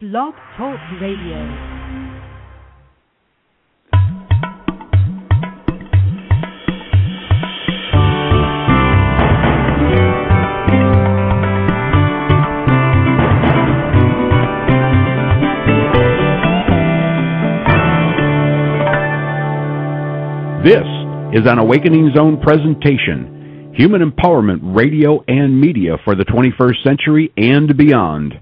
Blog Talk Radio. This is an Awakening Zone presentation, Human Empowerment Radio and Media for the 21st Century and Beyond.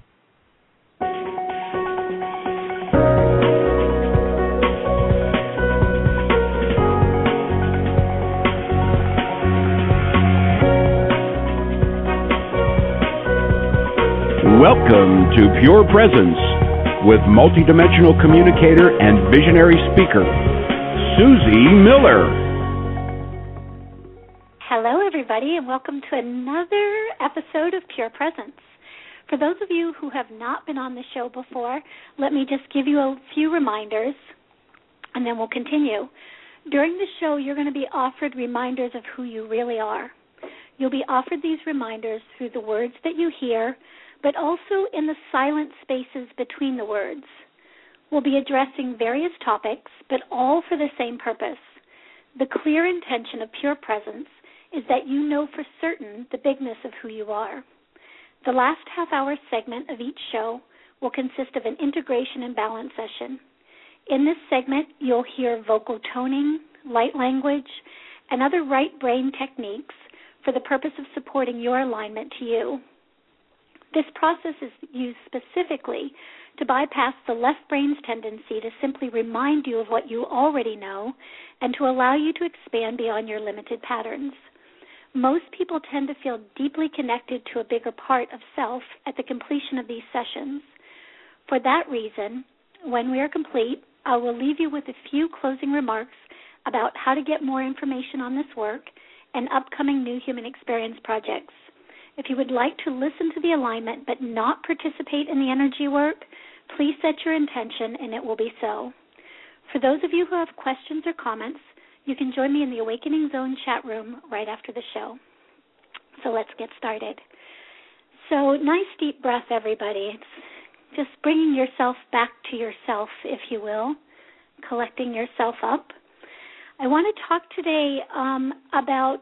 Welcome to Pure Presence with multidimensional communicator and visionary speaker, Susie Miller. Hello, everybody, and welcome to another episode of Pure Presence. For those of you who have not been on the show before, let me just give you a few reminders and then we'll continue. During the show, you're going to be offered reminders of who you really are. You'll be offered these reminders through the words that you hear, but also in the silent spaces between the words. We'll be addressing various topics, but all for the same purpose. The clear intention of pure presence is that you know for certain the bigness of who you are. The last half hour segment of each show will consist of an integration and balance session. In this segment, you'll hear vocal toning, light language, and other right brain techniques for the purpose of supporting your alignment to you. This process is used specifically to bypass the left brain's tendency to simply remind you of what you already know and to allow you to expand beyond your limited patterns. Most people tend to feel deeply connected to a bigger part of self at the completion of these sessions. For that reason, when we are complete, I will leave you with a few closing remarks about how to get more information on this work and upcoming new human experience projects. If you would like to listen to the alignment but not participate in the energy work, please set your intention and it will be so. For those of you who have questions or comments, you can join me in the Awakening Zone chat room right after the show. So let's get started. So, nice deep breath, everybody. It's just bringing yourself back to yourself, if you will, collecting yourself up. I want to talk today um, about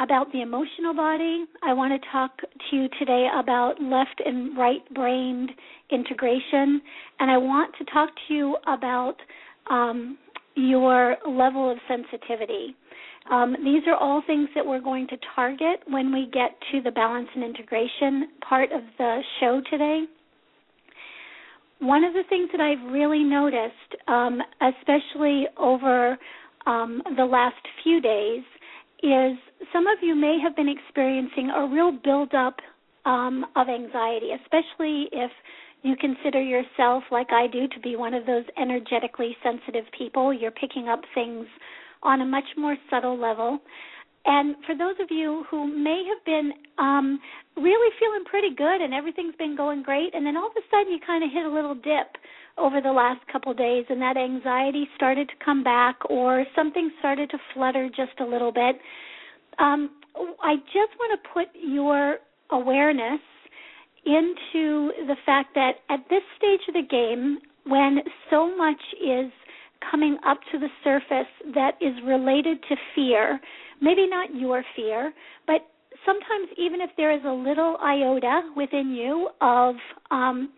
about the emotional body. I want to talk to you today about left and right brain integration, and I want to talk to you about um, your level of sensitivity. Um, these are all things that we're going to target when we get to the balance and integration part of the show today. One of the things that I've really noticed, um, especially over um, the last few days, is some of you may have been experiencing a real buildup um, of anxiety, especially if you consider yourself, like I do, to be one of those energetically sensitive people. You're picking up things on a much more subtle level. And for those of you who may have been um, really feeling pretty good and everything's been going great, and then all of a sudden you kind of hit a little dip over the last couple days, and that anxiety started to come back, or something started to flutter just a little bit. Um, I just want to put your awareness into the fact that at this stage of the game, when so much is coming up to the surface that is related to fear, maybe not your fear, but sometimes even if there is a little iota within you of um,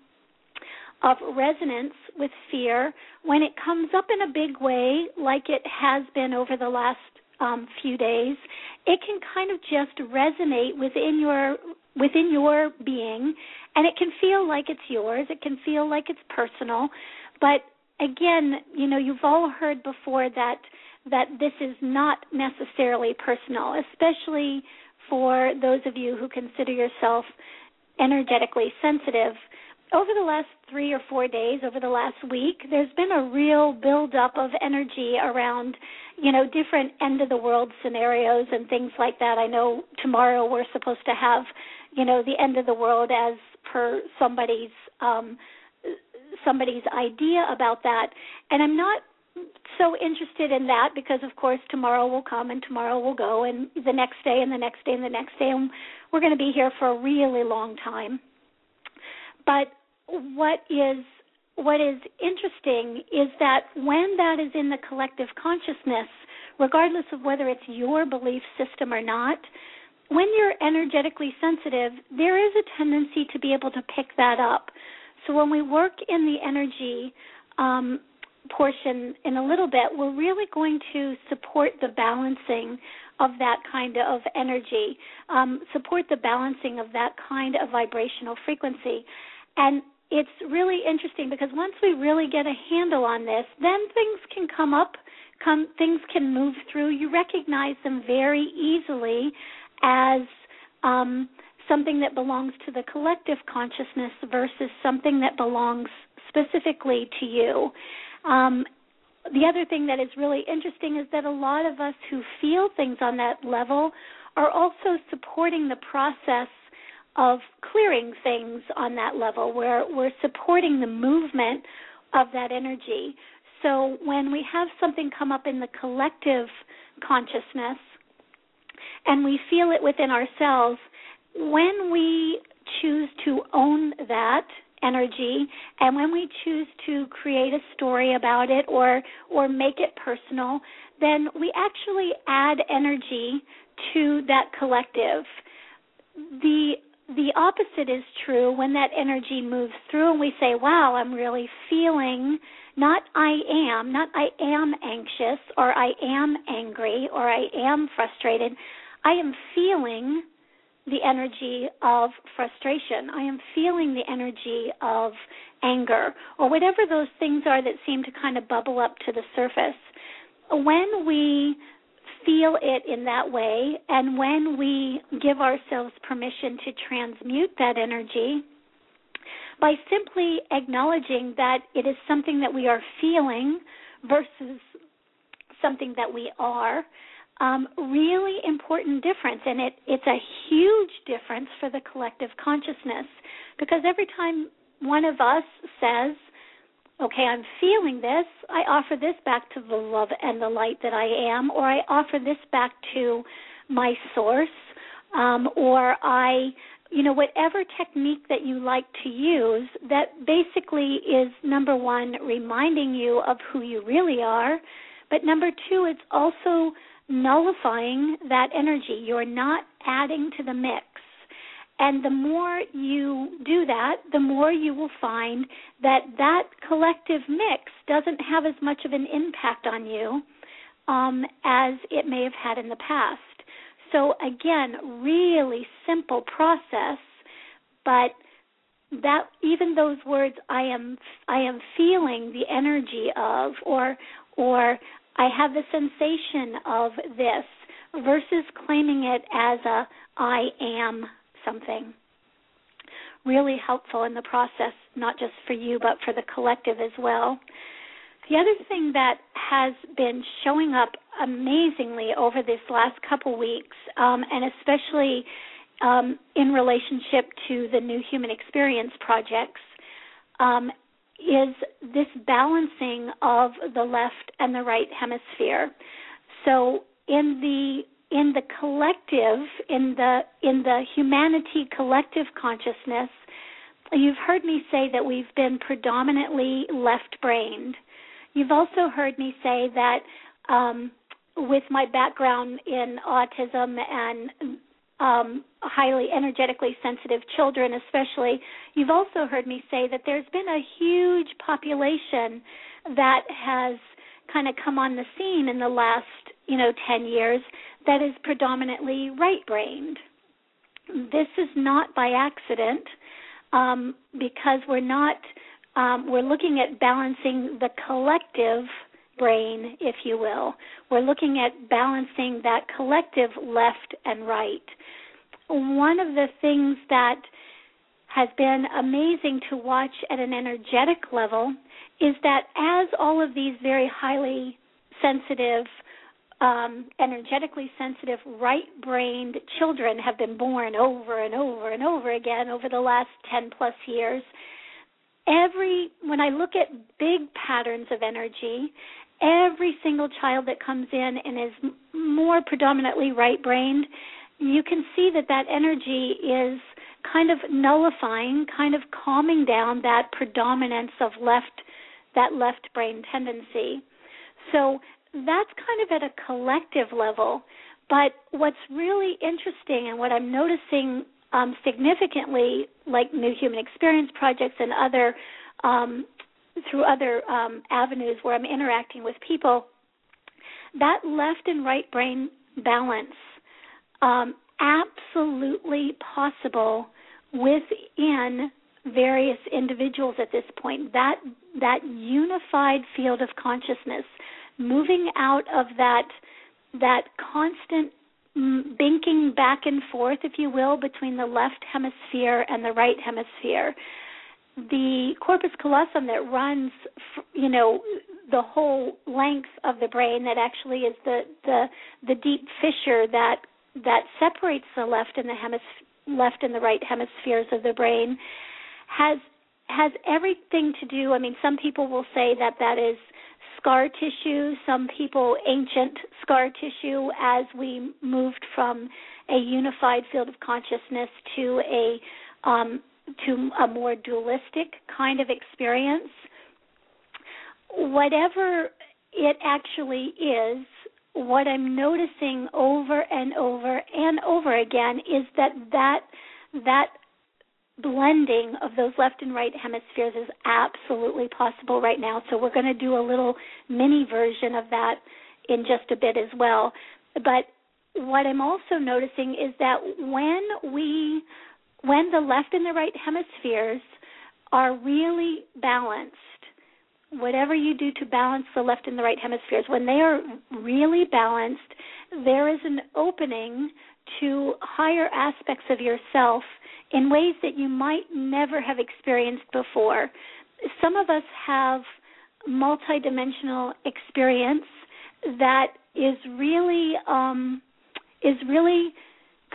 of resonance with fear, when it comes up in a big way, like it has been over the last um, few days, it can kind of just resonate within your within your being, and it can feel like it's yours. It can feel like it's personal, but again, you know, you've all heard before that that this is not necessarily personal, especially for those of you who consider yourself energetically sensitive over the last three or four days, over the last week, there's been a real buildup of energy around, you know, different end of the world scenarios and things like that. I know tomorrow we're supposed to have, you know, the end of the world as per somebody's um somebody's idea about that. And I'm not so interested in that because of course tomorrow will come and tomorrow will go and the next day and the next day and the next day and we're going to be here for a really long time. But what is what is interesting is that when that is in the collective consciousness, regardless of whether it's your belief system or not, when you're energetically sensitive, there is a tendency to be able to pick that up. So when we work in the energy um, portion in a little bit, we're really going to support the balancing of that kind of energy, um, support the balancing of that kind of vibrational frequency. And it's really interesting because once we really get a handle on this, then things can come up, come things can move through. You recognize them very easily as um, something that belongs to the collective consciousness versus something that belongs specifically to you. Um, the other thing that is really interesting is that a lot of us who feel things on that level are also supporting the process of clearing things on that level where we're supporting the movement of that energy. So when we have something come up in the collective consciousness and we feel it within ourselves, when we choose to own that energy and when we choose to create a story about it or or make it personal then we actually add energy to that collective the the opposite is true when that energy moves through and we say wow i'm really feeling not i am not i am anxious or i am angry or i am frustrated i am feeling the energy of frustration. I am feeling the energy of anger, or whatever those things are that seem to kind of bubble up to the surface. When we feel it in that way, and when we give ourselves permission to transmute that energy, by simply acknowledging that it is something that we are feeling versus something that we are, um, really important difference, and it, it's a huge difference for the collective consciousness because every time one of us says, "Okay, I'm feeling this," I offer this back to the love and the light that I am, or I offer this back to my source, um, or I you know whatever technique that you like to use that basically is number 1 reminding you of who you really are but number 2 it's also nullifying that energy. You're not adding to the mix. And the more you do that, the more you will find that that collective mix doesn't have as much of an impact on you um, as it may have had in the past. So again, really simple process, but that even those words I am I am feeling the energy of or or I have the sensation of this versus claiming it as a I am something. Really helpful in the process, not just for you, but for the collective as well. The other thing that has been showing up amazingly over this last couple weeks, um, and especially um, in relationship to the New Human Experience projects, um, is this balancing of the left and the right hemisphere. So in the in the collective, in the in the humanity collective consciousness, you've heard me say that we've been predominantly left-brained. You've also heard me say that um, with my background in autism and um, highly energetically sensitive children, especially. You've also heard me say that there's been a huge population that has kind of come on the scene in the last, you know, 10 years that is predominantly right-brained. This is not by accident um, because we're not um, we're looking at balancing the collective brain, if you will. We're looking at balancing that collective left and right one of the things that has been amazing to watch at an energetic level is that as all of these very highly sensitive, um, energetically sensitive, right brained children have been born over and over and over again over the last 10 plus years, every, when I look at big patterns of energy, every single child that comes in and is more predominantly right brained you can see that that energy is kind of nullifying, kind of calming down that predominance of left that left brain tendency. So that's kind of at a collective level. But what's really interesting and what I'm noticing um, significantly, like New Human Experience projects and other um, through other um, avenues where I'm interacting with people, that left and right brain balance um, absolutely possible within various individuals at this point. That that unified field of consciousness, moving out of that that constant mm, binking back and forth, if you will, between the left hemisphere and the right hemisphere. The corpus callosum that runs, you know, the whole length of the brain, that actually is the the the deep fissure that that separates the left and the hemis- left and the right hemispheres of the brain, has has everything to do. I mean, some people will say that that is scar tissue, some people ancient scar tissue as we moved from a unified field of consciousness to a um, to a more dualistic kind of experience. Whatever it actually is, what I'm noticing over and over and over again is that that that blending of those left and right hemispheres is absolutely possible right now. So we're going to do a little mini version of that in just a bit as well. But what I'm also noticing is that when we when the left and the right hemispheres are really balanced, whatever you do to balance the left and the right hemispheres, when they are really balanced, there is an opening to higher aspects of yourself in ways that you might never have experienced before. Some of us have multidimensional experience that is really um, is really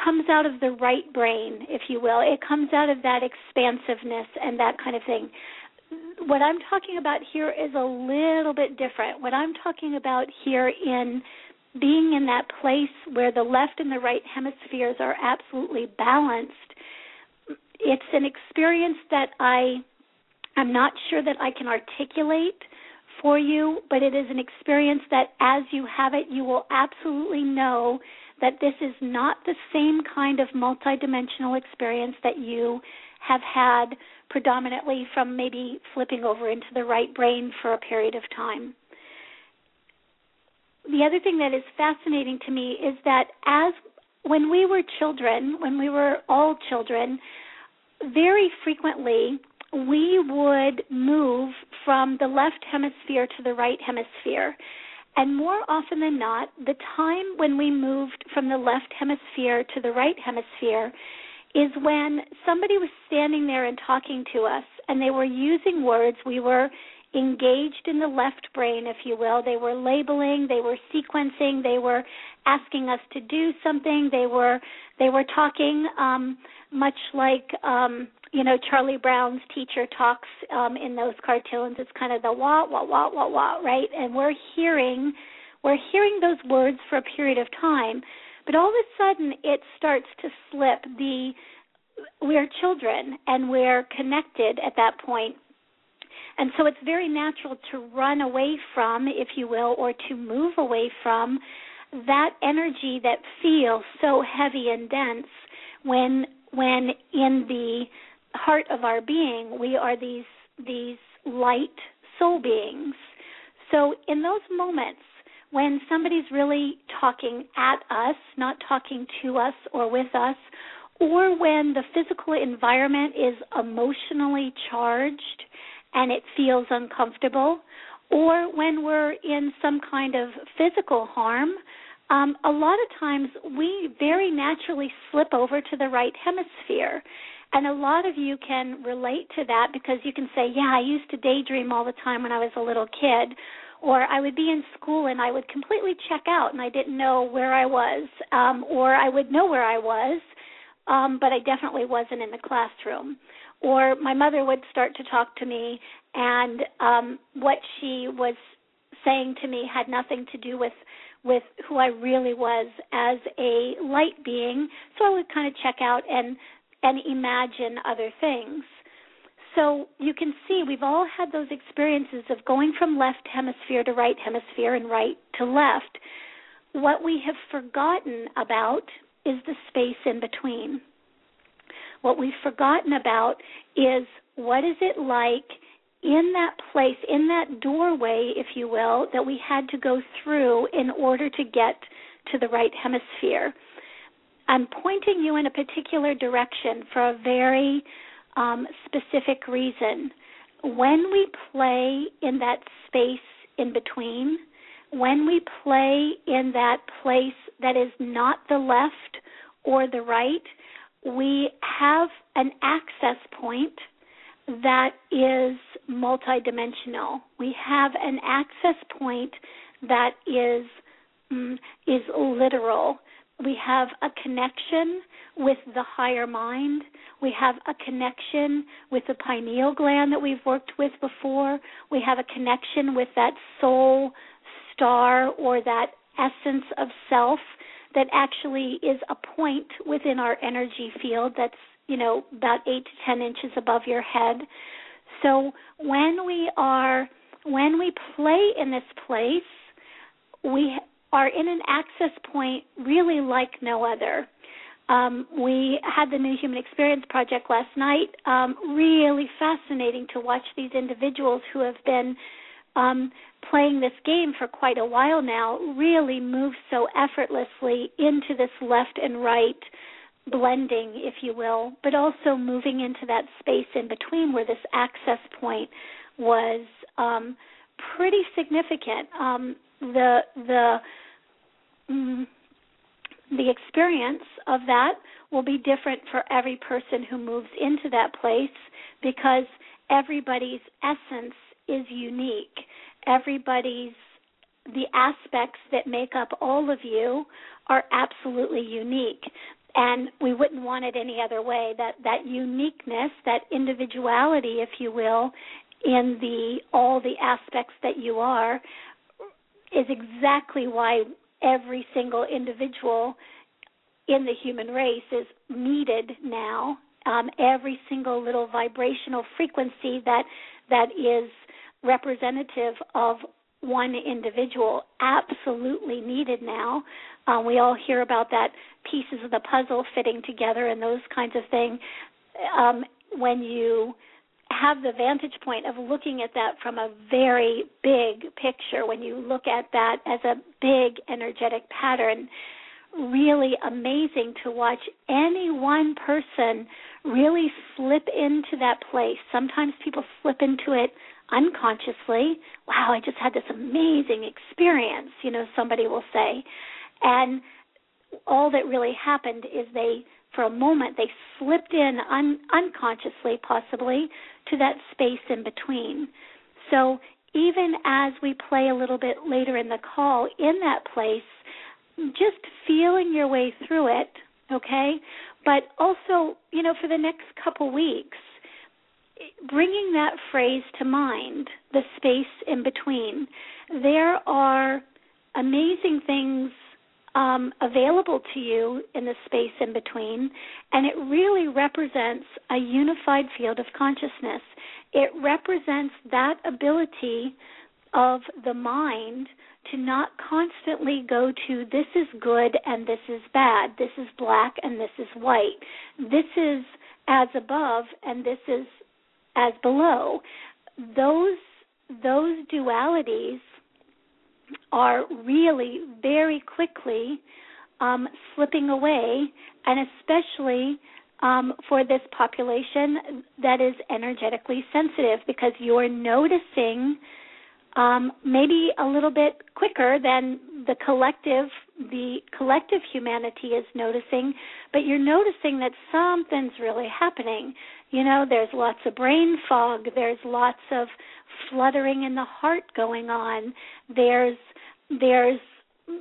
comes out of the right brain, if you will. It comes out of that expansiveness and that kind of thing. What I'm talking about here is a little bit different. What I'm talking about here in being in that place where the left and the right hemispheres are absolutely balanced it's an experience that I I'm not sure that I can articulate for you, but it is an experience that as you have it, you will absolutely know that this is not the same kind of multidimensional experience that you have had predominantly from maybe flipping over into the right brain for a period of time. The other thing that is fascinating to me is that as when we were children, when we were all children, very frequently we would move from the left hemisphere to the right hemisphere. And more often than not, the time when we moved from the left hemisphere to the right hemisphere is when somebody was standing there and talking to us and they were using words we were engaged in the left brain if you will they were labeling they were sequencing they were asking us to do something. They were they were talking um much like um you know Charlie Brown's teacher talks um in those cartoons. It's kind of the wah wah wah wah wah right? And we're hearing we're hearing those words for a period of time but all of a sudden it starts to slip. The we're children and we're connected at that point. And so it's very natural to run away from if you will or to move away from that energy that feels so heavy and dense when when in the heart of our being we are these these light soul beings. So in those moments when somebody's really talking at us not talking to us or with us or when the physical environment is emotionally charged and it feels uncomfortable or when we're in some kind of physical harm um, a lot of times we very naturally slip over to the right hemisphere. And a lot of you can relate to that because you can say, Yeah, I used to daydream all the time when I was a little kid. Or I would be in school and I would completely check out and I didn't know where I was. Um, or I would know where I was, um, but I definitely wasn't in the classroom. Or my mother would start to talk to me and um, what she was saying to me had nothing to do with with who I really was as a light being. So I would kind of check out and and imagine other things. So you can see we've all had those experiences of going from left hemisphere to right hemisphere and right to left. What we have forgotten about is the space in between. What we've forgotten about is what is it like in that place, in that doorway, if you will, that we had to go through in order to get to the right hemisphere. I'm pointing you in a particular direction for a very um, specific reason. When we play in that space in between, when we play in that place that is not the left or the right, we have an access point that is multidimensional. We have an access point that is mm, is literal. We have a connection with the higher mind. We have a connection with the pineal gland that we've worked with before. We have a connection with that soul star or that essence of self that actually is a point within our energy field that's you know about eight to ten inches above your head so when we are when we play in this place we are in an access point really like no other um, we had the New Human Experience Project last night. Um, really fascinating to watch these individuals who have been um, playing this game for quite a while now really move so effortlessly into this left and right blending, if you will, but also moving into that space in between where this access point was um, pretty significant. Um, the the mm, the experience of that will be different for every person who moves into that place because everybody's essence is unique. Everybody's the aspects that make up all of you are absolutely unique and we wouldn't want it any other way that that uniqueness that individuality if you will in the all the aspects that you are is exactly why every single individual in the human race is needed now. Um, every single little vibrational frequency that that is representative of one individual absolutely needed now. Um, we all hear about that pieces of the puzzle fitting together and those kinds of things. Um, when you have the vantage point of looking at that from a very big picture, when you look at that as a big energetic pattern, really amazing to watch any one person really slip into that place. Sometimes people slip into it unconsciously. Wow, I just had this amazing experience, you know, somebody will say. And all that really happened is they for a moment they slipped in un- unconsciously possibly to that space in between. So even as we play a little bit later in the call in that place just feeling your way through it okay? But also you know for the next couple weeks bringing that phrase to mind the space in between there are amazing things um, available to you in the space in between, and it really represents a unified field of consciousness. It represents that ability of the mind to not constantly go to this is good and this is bad, this is black and this is white, this is as above and this is as below. Those those dualities are really very quickly um, slipping away, and especially um, for this population that is energetically sensitive, because you're noticing um, maybe a little bit quicker than the collective the collective humanity is noticing, but you're noticing that something's really happening. You know, there's lots of brain fog, there's lots of fluttering in the heart going on. There's there's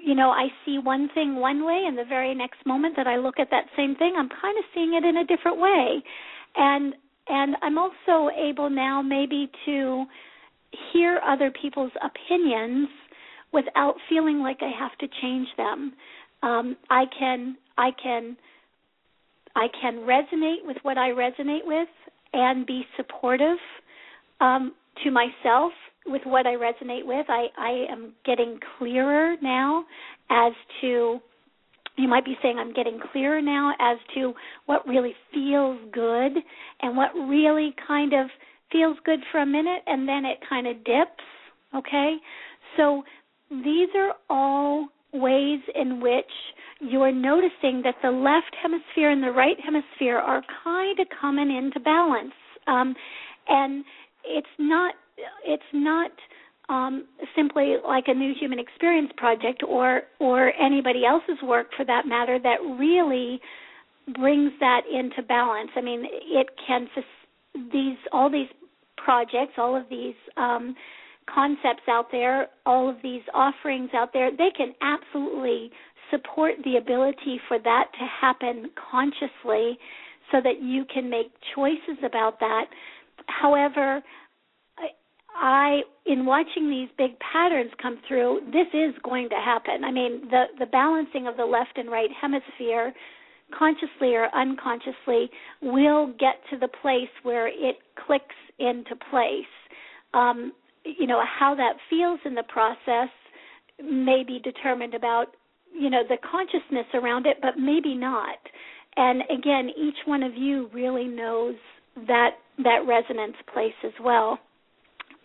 you know, I see one thing one way and the very next moment that I look at that same thing, I'm kind of seeing it in a different way. And and I'm also able now maybe to hear other people's opinions without feeling like I have to change them. Um, I can I can I can resonate with what I resonate with and be supportive um, to myself with what I resonate with. I, I am getting clearer now as to you might be saying I'm getting clearer now as to what really feels good and what really kind of feels good for a minute and then it kind of dips, okay? So these are all ways in which you're noticing that the left hemisphere and the right hemisphere are kind of coming into balance. Um, and it's not it's not um, simply like a new human experience project or or anybody else's work for that matter that really brings that into balance. I mean, it can these all these projects, all of these um, concepts out there, all of these offerings out there, they can absolutely support the ability for that to happen consciously so that you can make choices about that. However, I in watching these big patterns come through, this is going to happen. I mean, the the balancing of the left and right hemisphere consciously or unconsciously will get to the place where it clicks into place. Um, you know, how that feels in the process may be determined about, you know, the consciousness around it, but maybe not. And again, each one of you really knows that that resonance place as well.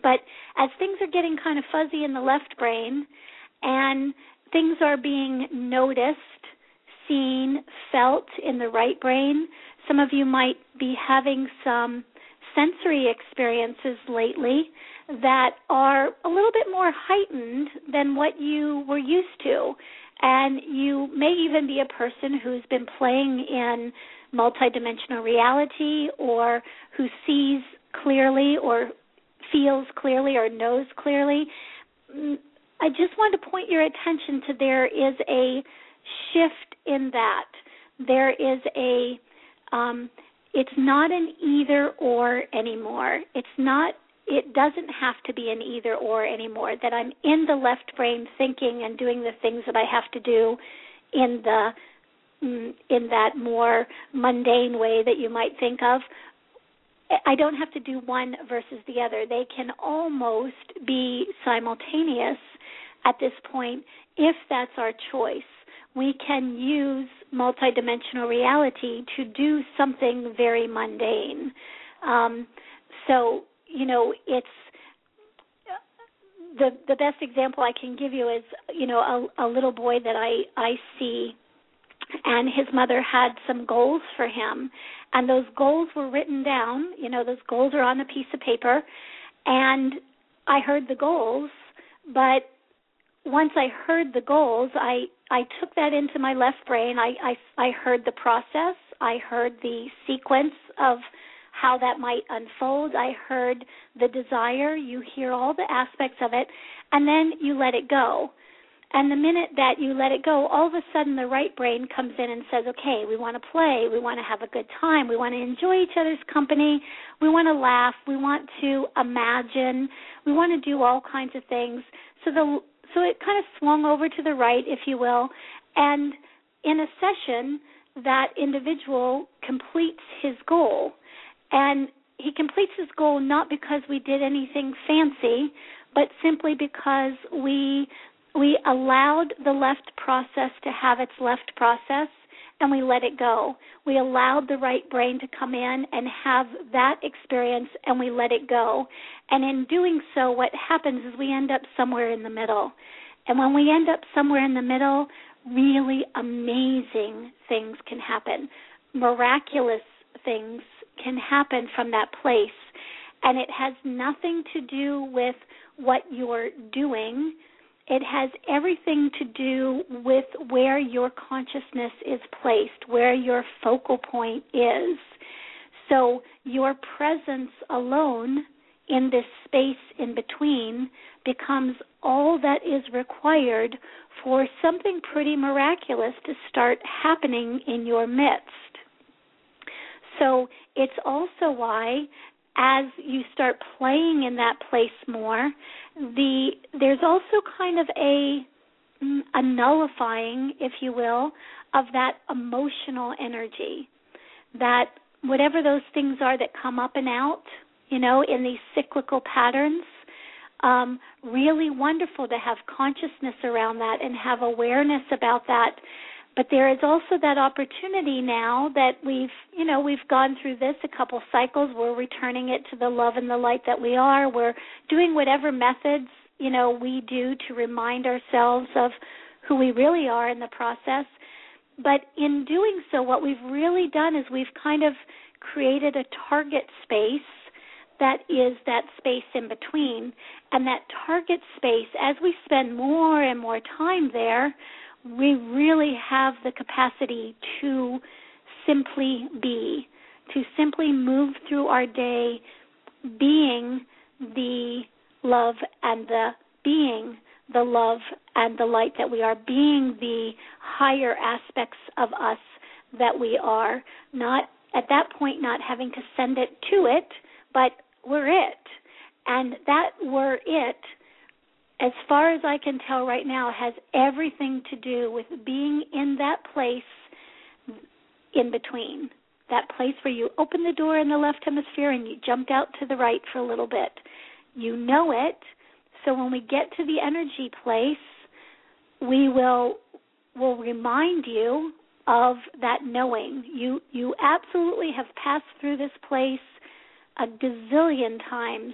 But as things are getting kind of fuzzy in the left brain and things are being noticed, seen, felt in the right brain, some of you might be having some sensory experiences lately that are a little bit more heightened than what you were used to. And you may even be a person who's been playing in multidimensional reality or who sees clearly or feels clearly or knows clearly. Mm, I just want to point your attention to there is a shift in that. There is a um, it's not an either or anymore. It's not it doesn't have to be an either or anymore that I'm in the left brain thinking and doing the things that I have to do in the mm, in that more mundane way that you might think of I don't have to do one versus the other. They can almost be simultaneous at this point if that's our choice. We can use multidimensional reality to do something very mundane. Um, so, you know, it's the the best example I can give you is, you know, a, a little boy that I I see and his mother had some goals for him and those goals were written down you know those goals are on a piece of paper and i heard the goals but once i heard the goals i i took that into my left brain. I i i heard the process. I heard the sequence of how that might unfold. I heard the desire. You hear all the aspects of it and then you let it go. And the minute that you let it go, all of a sudden the right brain comes in and says, okay, we want to play, we want to have a good time, we want to enjoy each other's company, we want to laugh, we want to imagine, we want to do all kinds of things. So the so it kind of swung over to the right, if you will, and in a session, that individual completes his goal. And he completes his goal not because we did anything fancy, but simply because we we allowed the left process to have its left process and we let it go. We allowed the right brain to come in and have that experience and we let it go. And in doing so, what happens is we end up somewhere in the middle. And when we end up somewhere in the middle, really amazing things can happen. Miraculous things can happen from that place. And it has nothing to do with what you're doing it has everything to do with where your consciousness is placed, where your focal point is. So your presence alone in this space in between becomes all that is required for something pretty miraculous to start happening in your midst. So it's also why as you start playing in that place more, the there's also kind of a a nullifying, if you will, of that emotional energy. that whatever those things are that come up and out, you know, in these cyclical patterns, um, really wonderful to have consciousness around that and have awareness about that. But there is also that opportunity now that we've, you know, we've gone through this a couple cycles. We're returning it to the love and the light that we are. We're doing whatever methods, you know, we do to remind ourselves of who we really are in the process. But in doing so, what we've really done is we've kind of created a target space that is that space in between. And that target space, as we spend more and more time there, we really have the capacity to simply be, to simply move through our day being the love and the being the love and the light that we are, being the higher aspects of us that we are, not at that point not having to send it to it, but we're it. And that we're it, as far as I can tell right now, has everything to do with being in that place in between. That place where you open the door in the left hemisphere and you jumped out to the right for a little bit. You know it. So when we get to the energy place, we will will remind you of that knowing. You you absolutely have passed through this place a gazillion times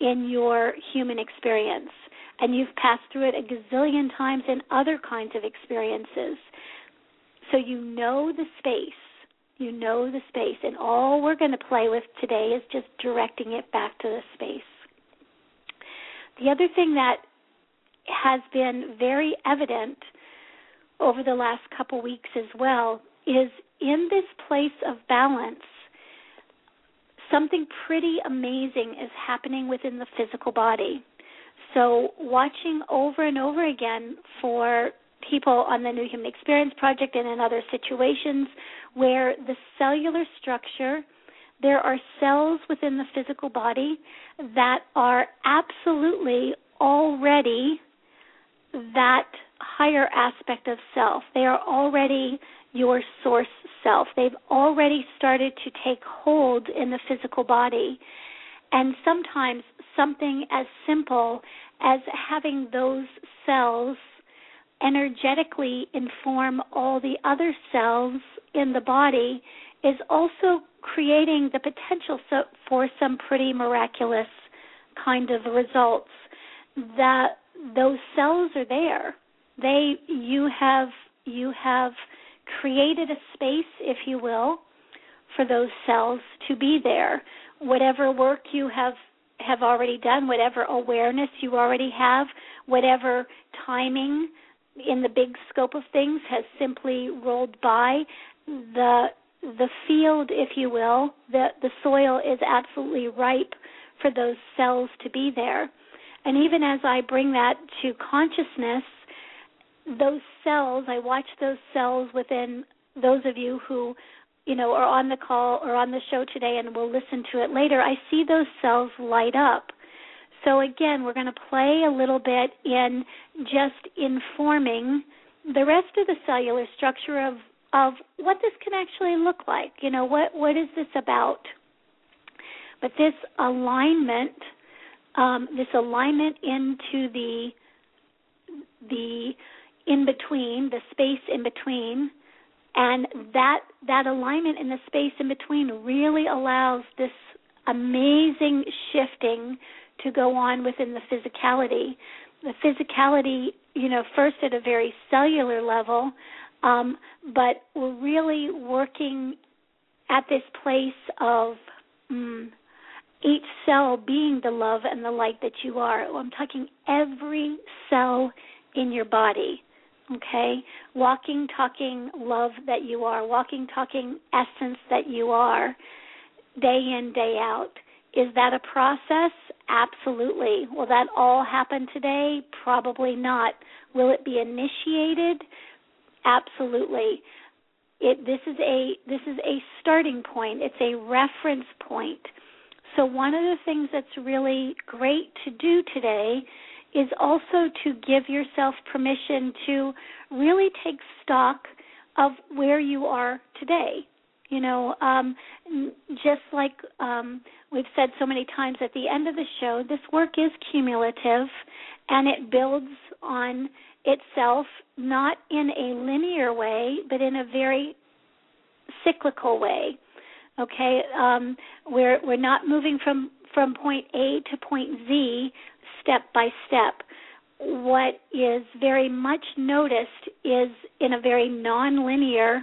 in your human experience and you've passed through it a gazillion times in other kinds of experiences. So you know the space. You know the space and all we're going to play with today is just directing it back to the space. The other thing that has been very evident over the last couple weeks as well is in this place of balance, something pretty amazing is happening within the physical body. So, watching over and over again for people on the New Human Experience Project and in other situations where the cellular structure, there are cells within the physical body that are absolutely already that higher aspect of self. They are already your source self. They've already started to take hold in the physical body. And sometimes something as simple as having those cells energetically inform all the other cells in the body is also creating the potential so, for some pretty miraculous kind of results. That those cells are there. They you have you have created a space if you will for those cells to be there. Whatever work you have have already done whatever awareness you already have whatever timing in the big scope of things has simply rolled by the the field if you will the the soil is absolutely ripe for those cells to be there. And even as i bring that to consciousness those cells, I watch those cells within those of you who, you know, are on the call or on the show today and will listen to it later. I see those cells light up. So again, we're going to play a little bit in just informing the rest of the cellular structure of of what this can actually look like. You know, what what is this about? But this alignment, um, this alignment into the the in between, the space in between, and that that alignment in the space in between really allows this amazing shifting to go on within the physicality. The physicality, you know, first at a very cellular level, um, but we're really working at this place of mm, each cell being the love and the light that you are. I'm talking every cell in your body okay? Walking talking love that you are. Walking talking essence that you are day in day out. Is that a process? Absolutely. Will that all happen today? Probably not. Will it be initiated? Absolutely. It this is a this is a starting point. It's a reference point. So one of the things that's really great to do today is also to give yourself permission to really take stock of where you are today You know, um, just like um, we've said so many times at the end of the show, this work is cumulative and it builds on itself not in a linear way, but in a very cyclical way. Okay, um, we're we're not moving from from point A to point Z step by step. What is very much noticed is in a very nonlinear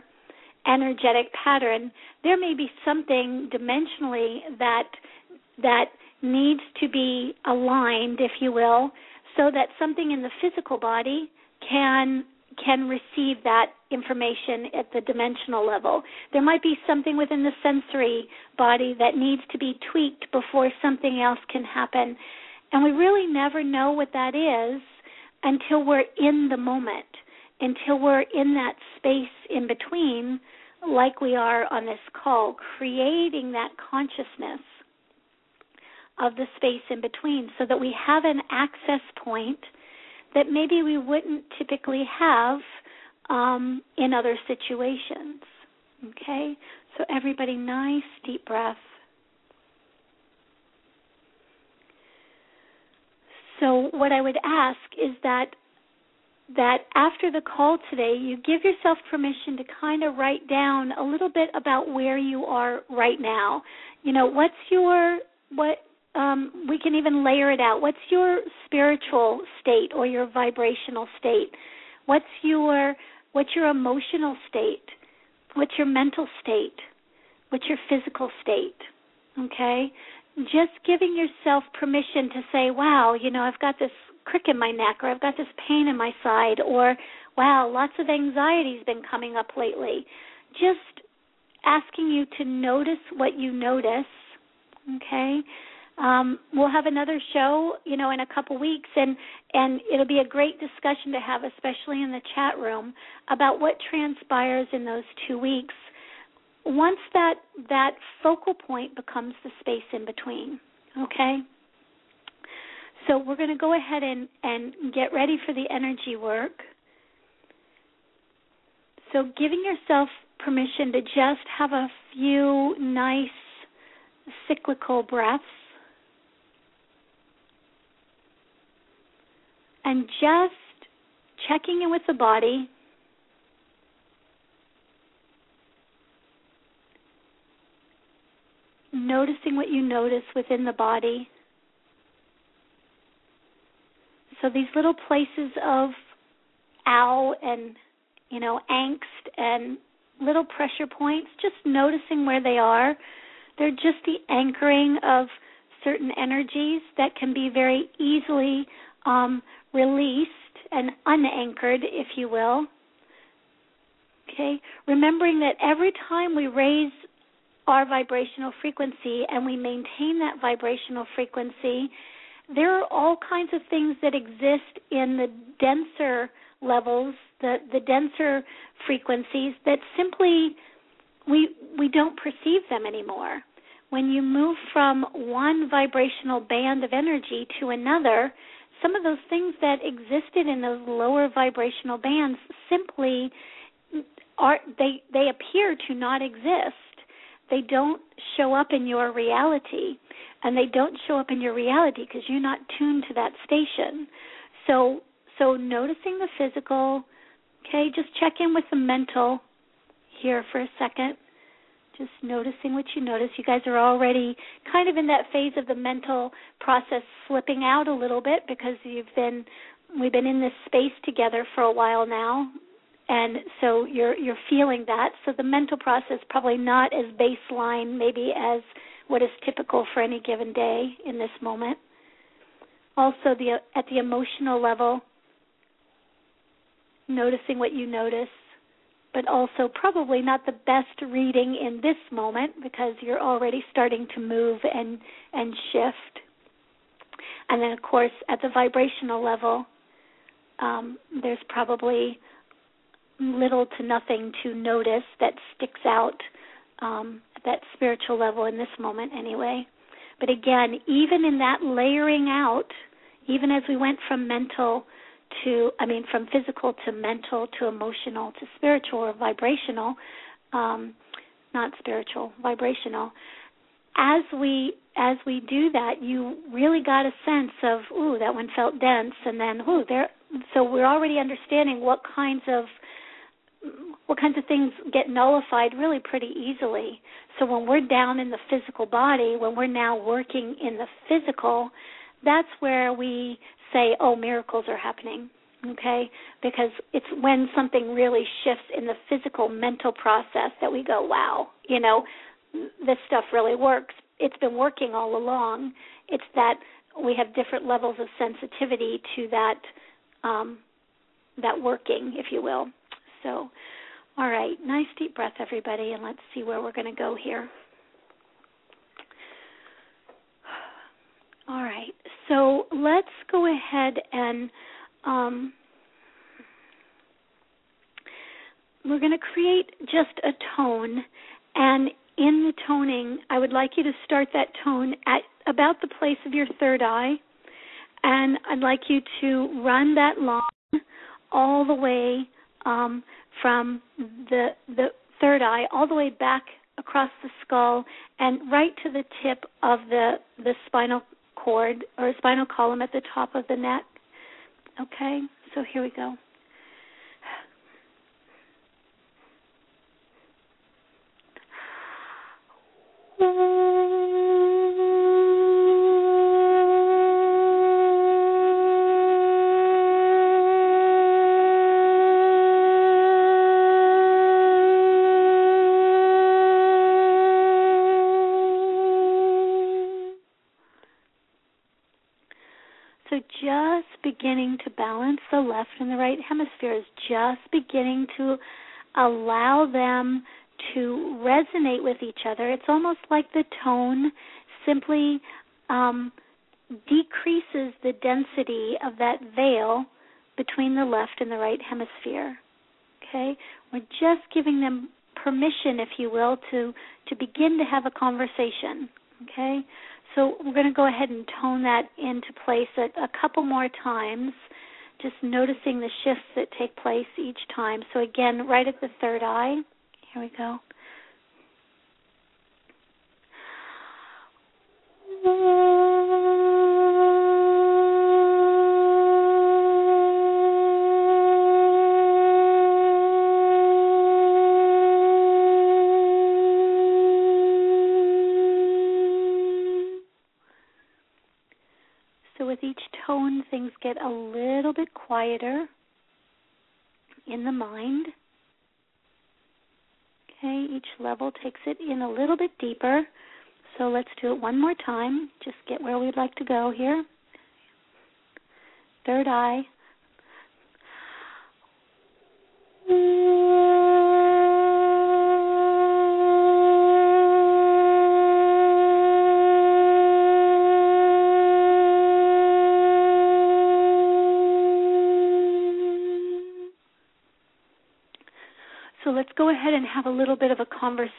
energetic pattern, there may be something dimensionally that that needs to be aligned, if you will, so that something in the physical body can can receive that information at the dimensional level. There might be something within the sensory body that needs to be tweaked before something else can happen. And we really never know what that is until we're in the moment, until we're in that space in between like we are on this call, creating that consciousness of the space in between so that we have an access point that maybe we wouldn't typically have um, in other situations. Okay? So, everybody, nice deep breath. So, what I would ask is that that after the call today, you give yourself permission to kind of write down a little bit about where you are right now. You know, what's your what um, we can even layer it out. What's your spiritual state or your vibrational state? What's your what's your emotional state? What's your mental state? What's your physical state? Okay? Just giving yourself permission to say, wow, you know, I've got this crick in my neck or I've got this pain in my side or wow, lots of anxiety's been coming up lately. Just asking you to notice what you notice, okay? Um, we'll have another show, you know, in a couple weeks, and and it'll be a great discussion to have, especially in the chat room, about what transpires in those two weeks. Once that that focal point becomes the space in between, okay. So we're going to go ahead and, and get ready for the energy work. So giving yourself permission to just have a few nice cyclical breaths. And just checking in with the body. Noticing what you notice within the body. So these little places of ow and you know angst and little pressure points, just noticing where they are. They're just the anchoring of certain energies that can be very easily um, released and unanchored, if you will. Okay, remembering that every time we raise our vibrational frequency and we maintain that vibrational frequency, there are all kinds of things that exist in the denser levels, the the denser frequencies that simply we we don't perceive them anymore. When you move from one vibrational band of energy to another, some of those things that existed in those lower vibrational bands simply are they they appear to not exist. They don't show up in your reality and they don't show up in your reality because you're not tuned to that station. So so noticing the physical, okay, just check in with the mental here for a second. Just noticing what you notice. You guys are already kind of in that phase of the mental process slipping out a little bit because you've been we've been in this space together for a while now and so you're you're feeling that so the mental process probably not as baseline maybe as what is typical for any given day in this moment. Also, the at the emotional level, noticing what you notice, but also probably not the best reading in this moment because you're already starting to move and and shift. And then, of course, at the vibrational level, um, there's probably little to nothing to notice that sticks out um, that spiritual level in this moment anyway. But again, even in that layering out, even as we went from mental to, I mean, from physical to mental to emotional to spiritual or vibrational, um, not spiritual, vibrational. As we as we do that, you really got a sense of, ooh, that one felt dense, and then, ooh, there. So we're already understanding what kinds of what kinds of things get nullified really pretty easily. So when we're down in the physical body, when we're now working in the physical, that's where we say, oh, miracles are happening. Okay? Because it's when something really shifts in the physical mental process that we go, wow, you know, this stuff really works. It's been working all along. It's that we have different levels of sensitivity to that um, that working, if you will. So, all right, nice deep breath, everybody, and let's see where we're going to go here. All right, so let's go ahead and um, we're going to create just a tone. And in the toning, I would like you to start that tone at about the place of your third eye. And I'd like you to run that line all the way um, from the the third eye all the way back across the skull and right to the tip of the the spinal cord or spinal column at the top of the neck. Okay, so here we go. Beginning to balance the left and the right hemispheres, just beginning to allow them to resonate with each other. It's almost like the tone simply um, decreases the density of that veil between the left and the right hemisphere. Okay? We're just giving them permission, if you will, to to begin to have a conversation. Okay? So we're going to go ahead and tone that into place a, a couple more times, just noticing the shifts that take place each time. So again, right at the third eye. Here we go. Get a little bit quieter in the mind. Okay, each level takes it in a little bit deeper. So let's do it one more time. Just get where we'd like to go here. Third eye.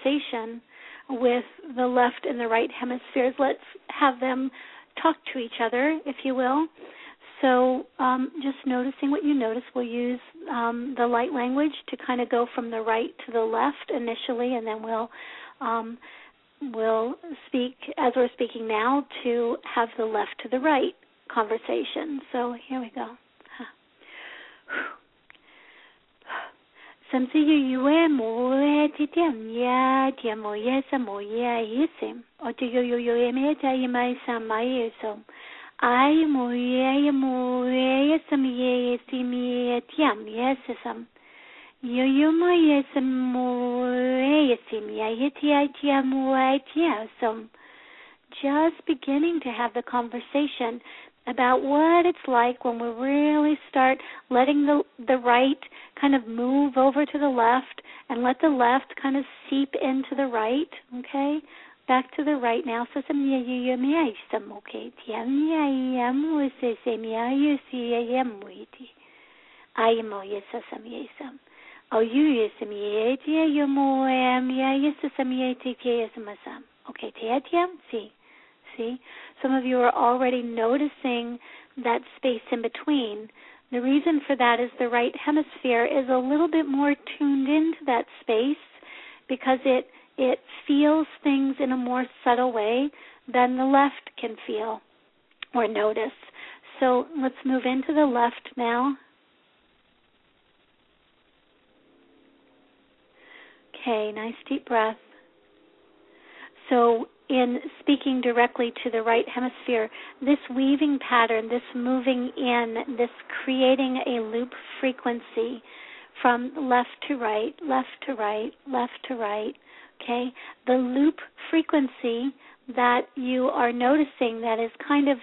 Conversation with the left and the right hemispheres. Let's have them talk to each other, if you will. So, um, just noticing what you notice, we'll use um, the light language to kind of go from the right to the left initially, and then we'll um, we'll speak as we're speaking now to have the left to the right conversation. So here we go. Some say you you e mo e ti tiam ya ti mo ye sa mo ye i sim o ti yo yo yo e me ta i mai sa mai e so ai mo ye e mo e sam ye e si mi e tiam ye se sam yo yo mo ye sa mo e si mi e ti ai ti mo e ti so just beginning to have the conversation about what it's like when we really start letting the the right kind of move over to the left and let the left kind of seep into the right, okay? Back to the right now. So okay. Okay, see. See? Some of you are already noticing that space in between. The reason for that is the right hemisphere is a little bit more tuned into that space because it it feels things in a more subtle way than the left can feel or notice. So let's move into the left now. Okay, nice deep breath. So, in speaking directly to the right hemisphere, this weaving pattern, this moving in, this creating a loop frequency from left to right, left to right, left to right, okay? The loop frequency that you are noticing that is kind of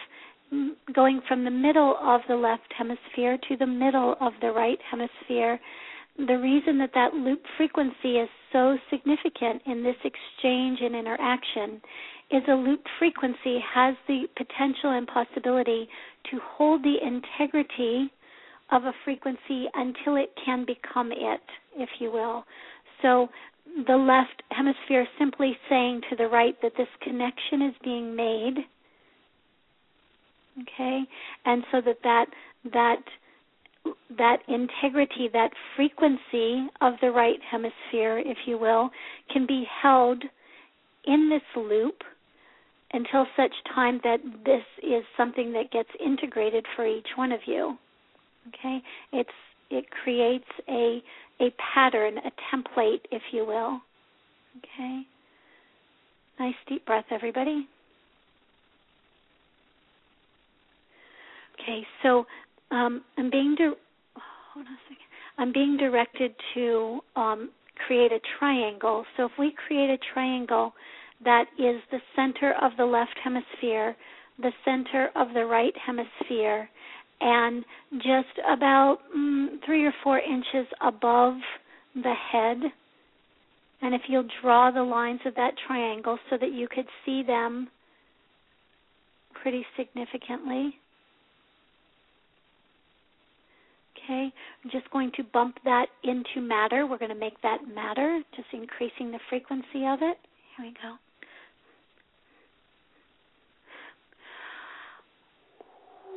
going from the middle of the left hemisphere to the middle of the right hemisphere. The reason that that loop frequency is so significant in this exchange and interaction is a loop frequency has the potential and possibility to hold the integrity of a frequency until it can become it, if you will. So the left hemisphere simply saying to the right that this connection is being made okay and so that that that that integrity that frequency of the right hemisphere if you will can be held in this loop until such time that this is something that gets integrated for each one of you. Okay? It's it creates a a pattern a template if you will. Okay? Nice deep breath everybody. Okay, so um, I'm being di- hold on a second. I'm being directed to um, create a triangle. So if we create a triangle that is the center of the left hemisphere, the center of the right hemisphere, and just about mm, three or four inches above the head. And if you'll draw the lines of that triangle so that you could see them pretty significantly. Okay, I'm just going to bump that into matter. We're going to make that matter, just increasing the frequency of it. Here we go.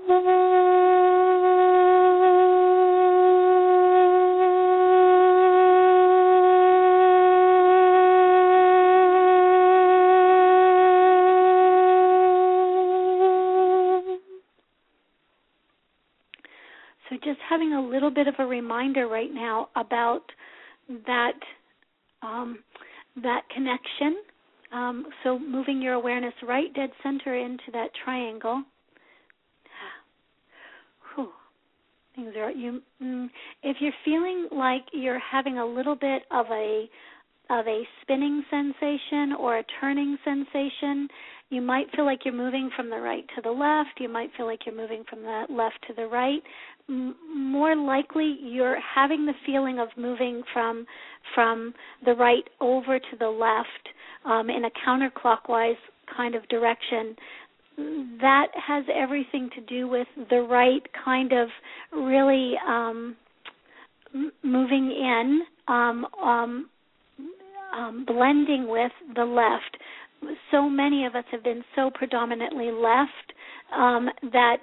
having little bit of a reminder right now about that um, that connection. Um, so moving your awareness right dead center into that triangle. Whew. Things are you. Mm, if you're feeling like you're having a little bit of a of a spinning sensation or a turning sensation, you might feel like you're moving from the right to the left. You might feel like you're moving from the left to the right. More likely, you're having the feeling of moving from from the right over to the left um, in a counterclockwise kind of direction. That has everything to do with the right kind of really um, m- moving in, um, um, um, blending with the left so many of us have been so predominantly left um, that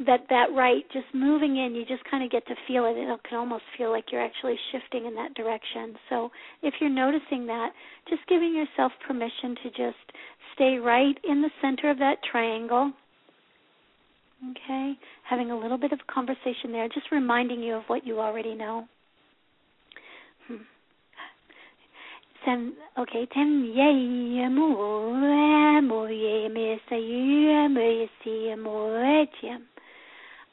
that that right just moving in you just kind of get to feel it. It can almost feel like you're actually shifting in that direction. So if you're noticing that just giving yourself permission to just stay right in the center of that triangle. Okay? Having a little bit of conversation there just reminding you of what you already know. Hmm. Okay tem ye mo mo ye me sa ye me si au ye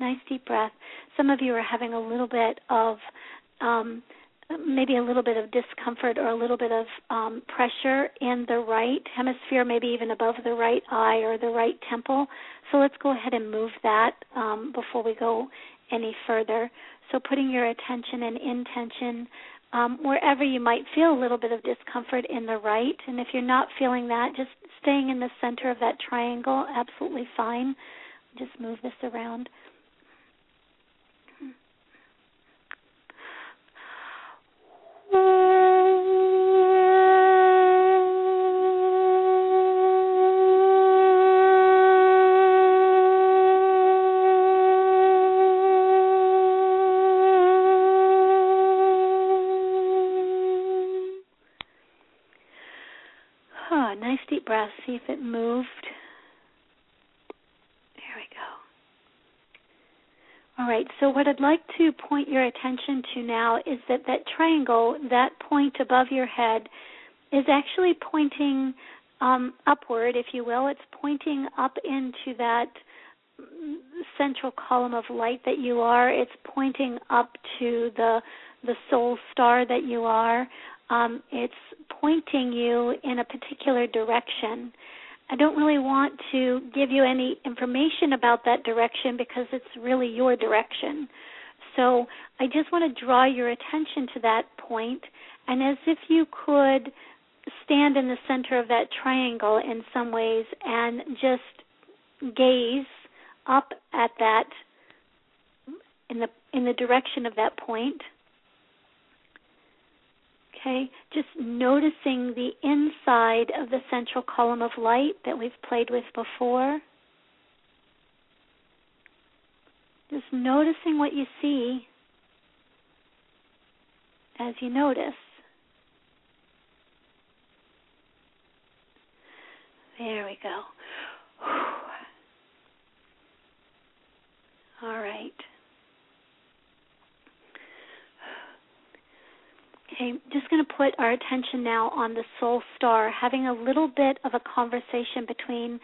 Nice deep breath. Some of you are having a little bit of um maybe a little bit of discomfort or a little bit of um, pressure in the right hemisphere, maybe even above the right eye or the right temple. So let's go ahead and move that um, before we go any further. So putting your attention and intention um, wherever you might feel a little bit of discomfort in the right. And if you're not feeling that, just staying in the center of that triangle, absolutely fine. Just move this around. See if it moved. There we go. All right, so what I'd like to point your attention to now is that that triangle, that point above your head, is actually pointing um, upward, if you will. It's pointing up into that central column of light that you are. It's pointing up to the the soul star that you are. Um, it's pointing you in a particular direction. I don't really want to give you any information about that direction because it's really your direction. So I just want to draw your attention to that point, and as if you could stand in the center of that triangle in some ways and just gaze up at that in the in the direction of that point Okay, just noticing the inside of the central column of light that we've played with before. Just noticing what you see as you notice. There we go. All right. Okay, just going to put our attention now on the soul star, having a little bit of a conversation between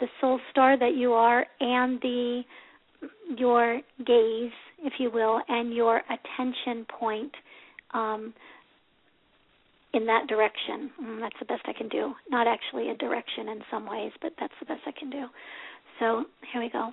the soul star that you are and the your gaze, if you will, and your attention point um, in that direction. Mm, that's the best I can do. Not actually a direction in some ways, but that's the best I can do. So here we go.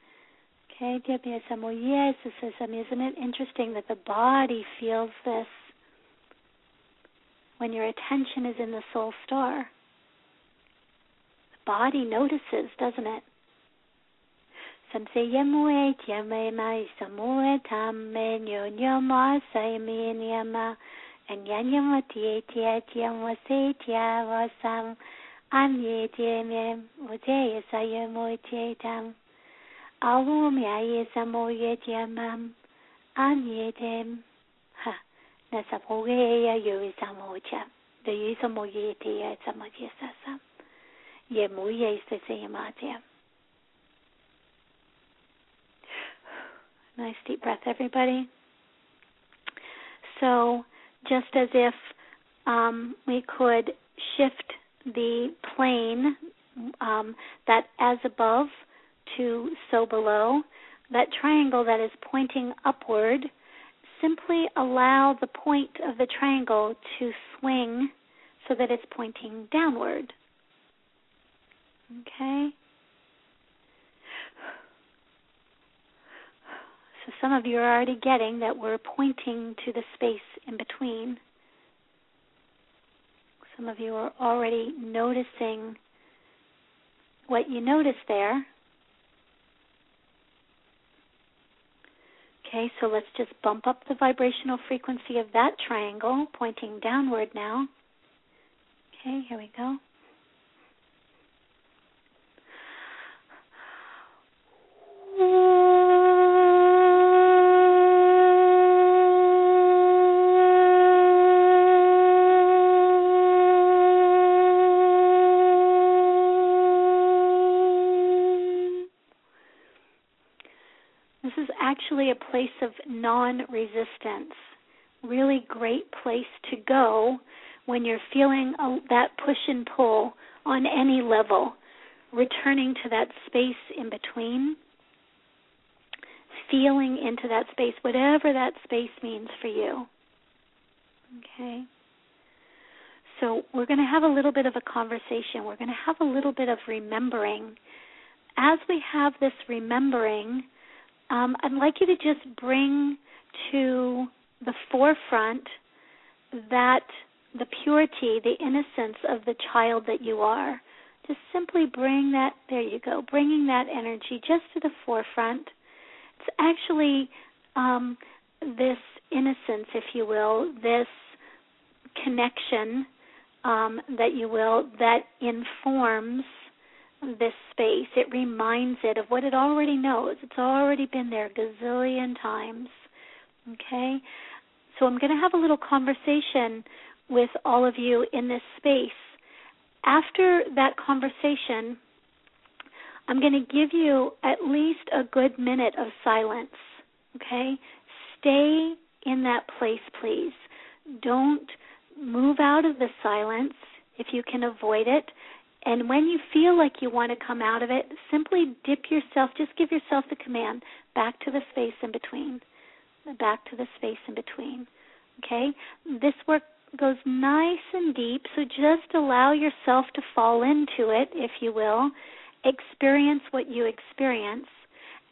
Okay, yes, this isn't it interesting that the body feels this when your attention is in the soul star? The body notices, doesn't it? Some say me tam awu mia ye samo ye tiamam an ye tem ha na sa po ge ya yo samo cha de ye samo ye te ya samo ye sa sa ye mu ye se se ma tiam Nice deep breath, everybody. So, just as if um, we could shift the plane um, that as above to so below, that triangle that is pointing upward, simply allow the point of the triangle to swing so that it's pointing downward. Okay? So some of you are already getting that we're pointing to the space in between. Some of you are already noticing what you notice there. Okay, so let's just bump up the vibrational frequency of that triangle, pointing downward now. Okay, here we go. Non resistance. Really great place to go when you're feeling a, that push and pull on any level, returning to that space in between, feeling into that space, whatever that space means for you. Okay? So, we're going to have a little bit of a conversation. We're going to have a little bit of remembering. As we have this remembering, um, I'd like you to just bring to the forefront that the purity, the innocence of the child that you are. Just simply bring that, there you go, bringing that energy just to the forefront. It's actually um, this innocence, if you will, this connection um, that you will, that informs this space. It reminds it of what it already knows. It's already been there a gazillion times. Okay? So I'm going to have a little conversation with all of you in this space. After that conversation, I'm going to give you at least a good minute of silence. Okay? Stay in that place, please. Don't move out of the silence if you can avoid it. And when you feel like you want to come out of it, simply dip yourself, just give yourself the command back to the space in between. Back to the space in between. Okay? This work goes nice and deep, so just allow yourself to fall into it, if you will. Experience what you experience,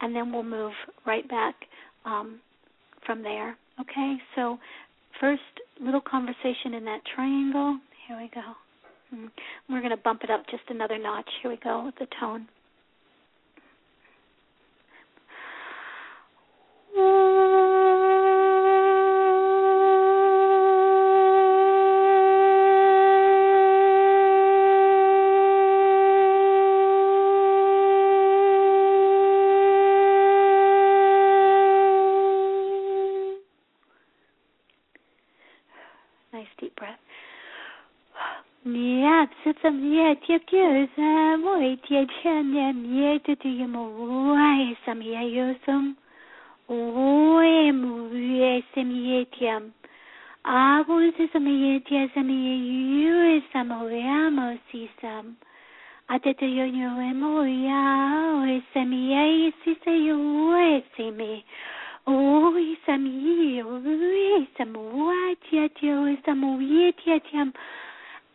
and then we'll move right back um, from there. Okay? So, first, little conversation in that triangle. Here we go. Hmm. We're going to bump it up just another notch. Here we go with the tone. Samia Kyosa Moi Tia Chanya Mie Tutu Moi Samia Yosum Oe Mue Samia Tiam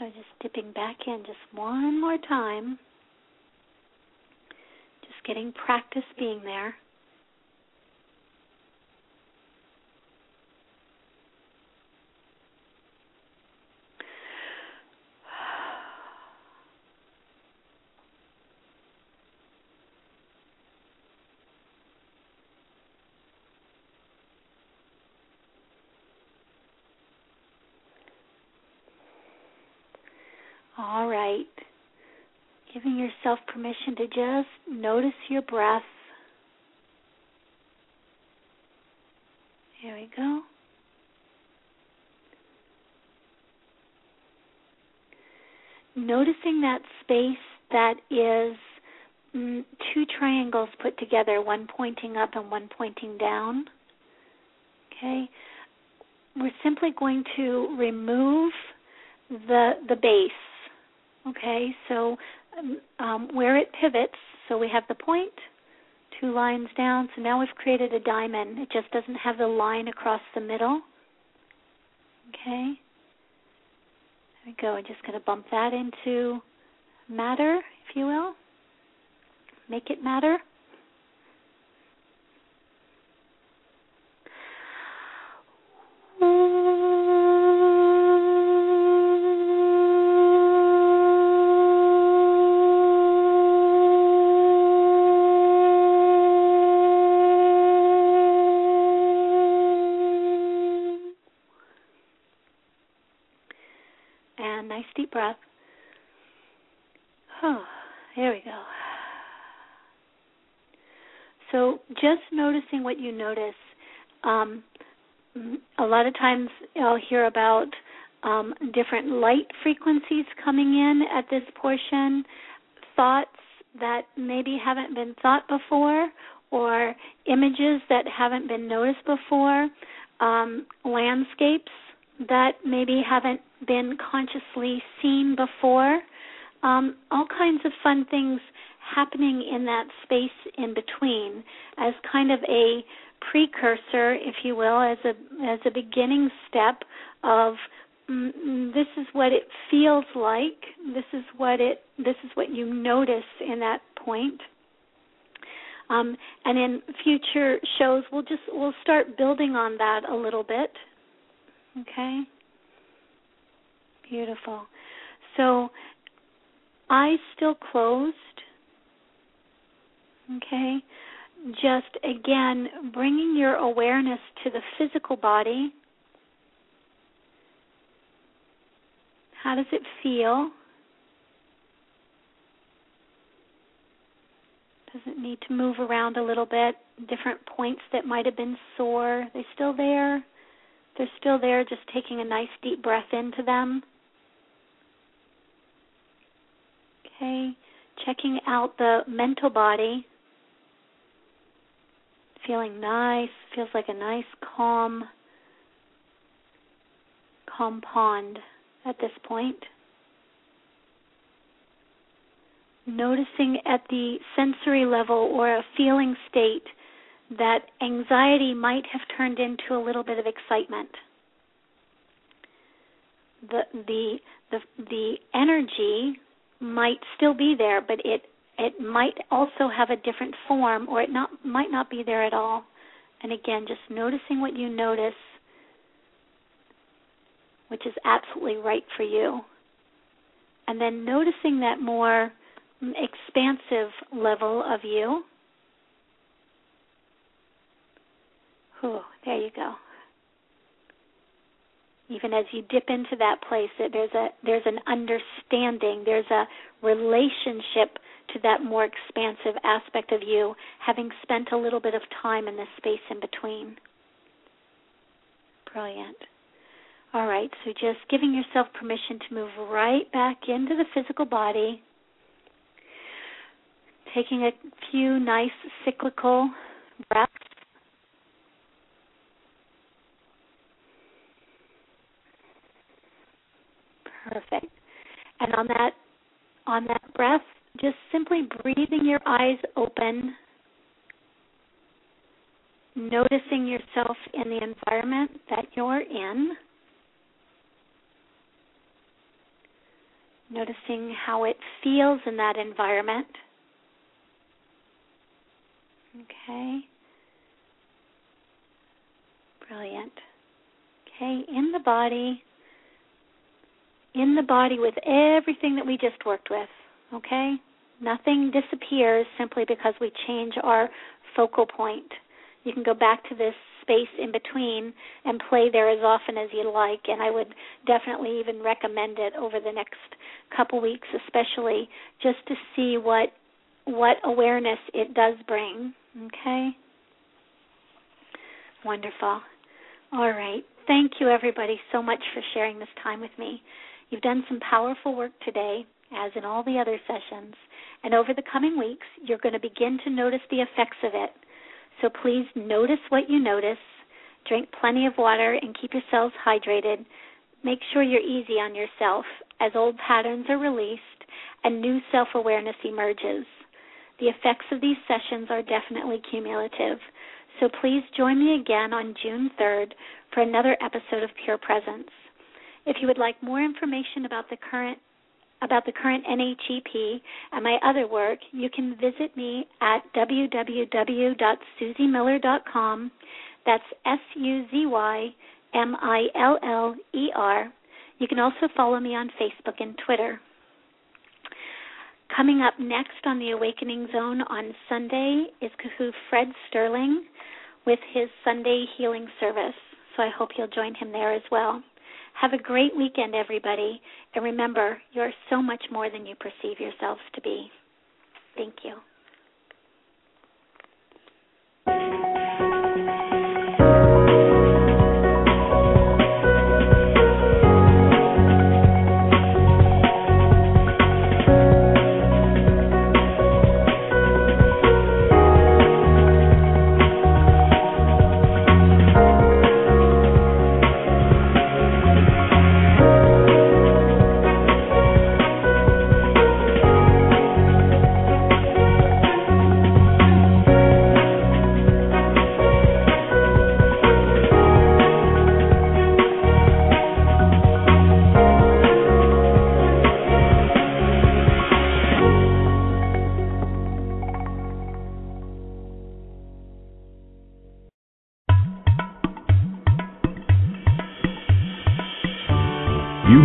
So just dipping back in just one more time. Just getting practice being there. All right. Giving yourself permission to just notice your breath. Here we go. noticing that space that is mm, two triangles put together, one pointing up and one pointing down. Okay, we're simply going to remove the the base. Okay, so um, um, where it pivots, so we have the point, two lines down. So now we've created a diamond. It just doesn't have the line across the middle. Okay. There we go. I'm just going to bump that into matter, if you will. Make it matter. What you notice. Um, a lot of times I'll hear about um, different light frequencies coming in at this portion, thoughts that maybe haven't been thought before, or images that haven't been noticed before, um, landscapes that maybe haven't been consciously seen before. Um, all kinds of fun things happening in that space in between as kind of a precursor, if you will, as a as a beginning step of mm, mm, this is what it feels like. This is what it this is what you notice in that point. Um, and in future shows, we'll just we'll start building on that a little bit. Okay. Beautiful. So, eyes still closed. Okay? Just again, bringing your awareness to the physical body. How does it feel? Does it need to move around a little bit? Different points that might have been sore, they still there? They're still there, just taking a nice deep breath into them. Okay, checking out the mental body feeling nice, feels like a nice calm calm pond at this point. Noticing at the sensory level or a feeling state that anxiety might have turned into a little bit of excitement. The the the the energy might still be there, but it it might also have a different form or it not might not be there at all. And again, just noticing what you notice which is absolutely right for you. And then noticing that more expansive level of you. Whew, there you go. Even as you dip into that place, there's a there's an understanding, there's a relationship to that more expansive aspect of you, having spent a little bit of time in this space in between. Brilliant. All right, so just giving yourself permission to move right back into the physical body, taking a few nice cyclical breaths. Perfect. And on that on that breath, just simply breathing your eyes open, noticing yourself in the environment that you're in, noticing how it feels in that environment. Okay. Brilliant. Okay, in the body, in the body with everything that we just worked with. Okay? Nothing disappears simply because we change our focal point. You can go back to this space in between and play there as often as you like and I would definitely even recommend it over the next couple weeks especially just to see what what awareness it does bring. Okay? Wonderful. All right. Thank you everybody so much for sharing this time with me You've done some powerful work today, as in all the other sessions, and over the coming weeks, you're going to begin to notice the effects of it. So please notice what you notice, drink plenty of water, and keep yourselves hydrated. Make sure you're easy on yourself as old patterns are released and new self awareness emerges. The effects of these sessions are definitely cumulative. So please join me again on June 3rd for another episode of Pure Presence. If you would like more information about the current about the current NHEP and my other work, you can visit me at www.suzymiller.com. That's S U Z Y M I L L E R. You can also follow me on Facebook and Twitter. Coming up next on the Awakening Zone on Sunday is Kahu Fred Sterling with his Sunday healing service. So I hope you'll join him there as well. Have a great weekend, everybody. And remember, you're so much more than you perceive yourselves to be. Thank you. You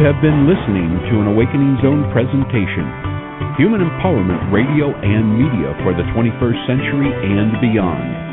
have been listening to an Awakening Zone presentation, Human Empowerment Radio and Media for the 21st Century and Beyond.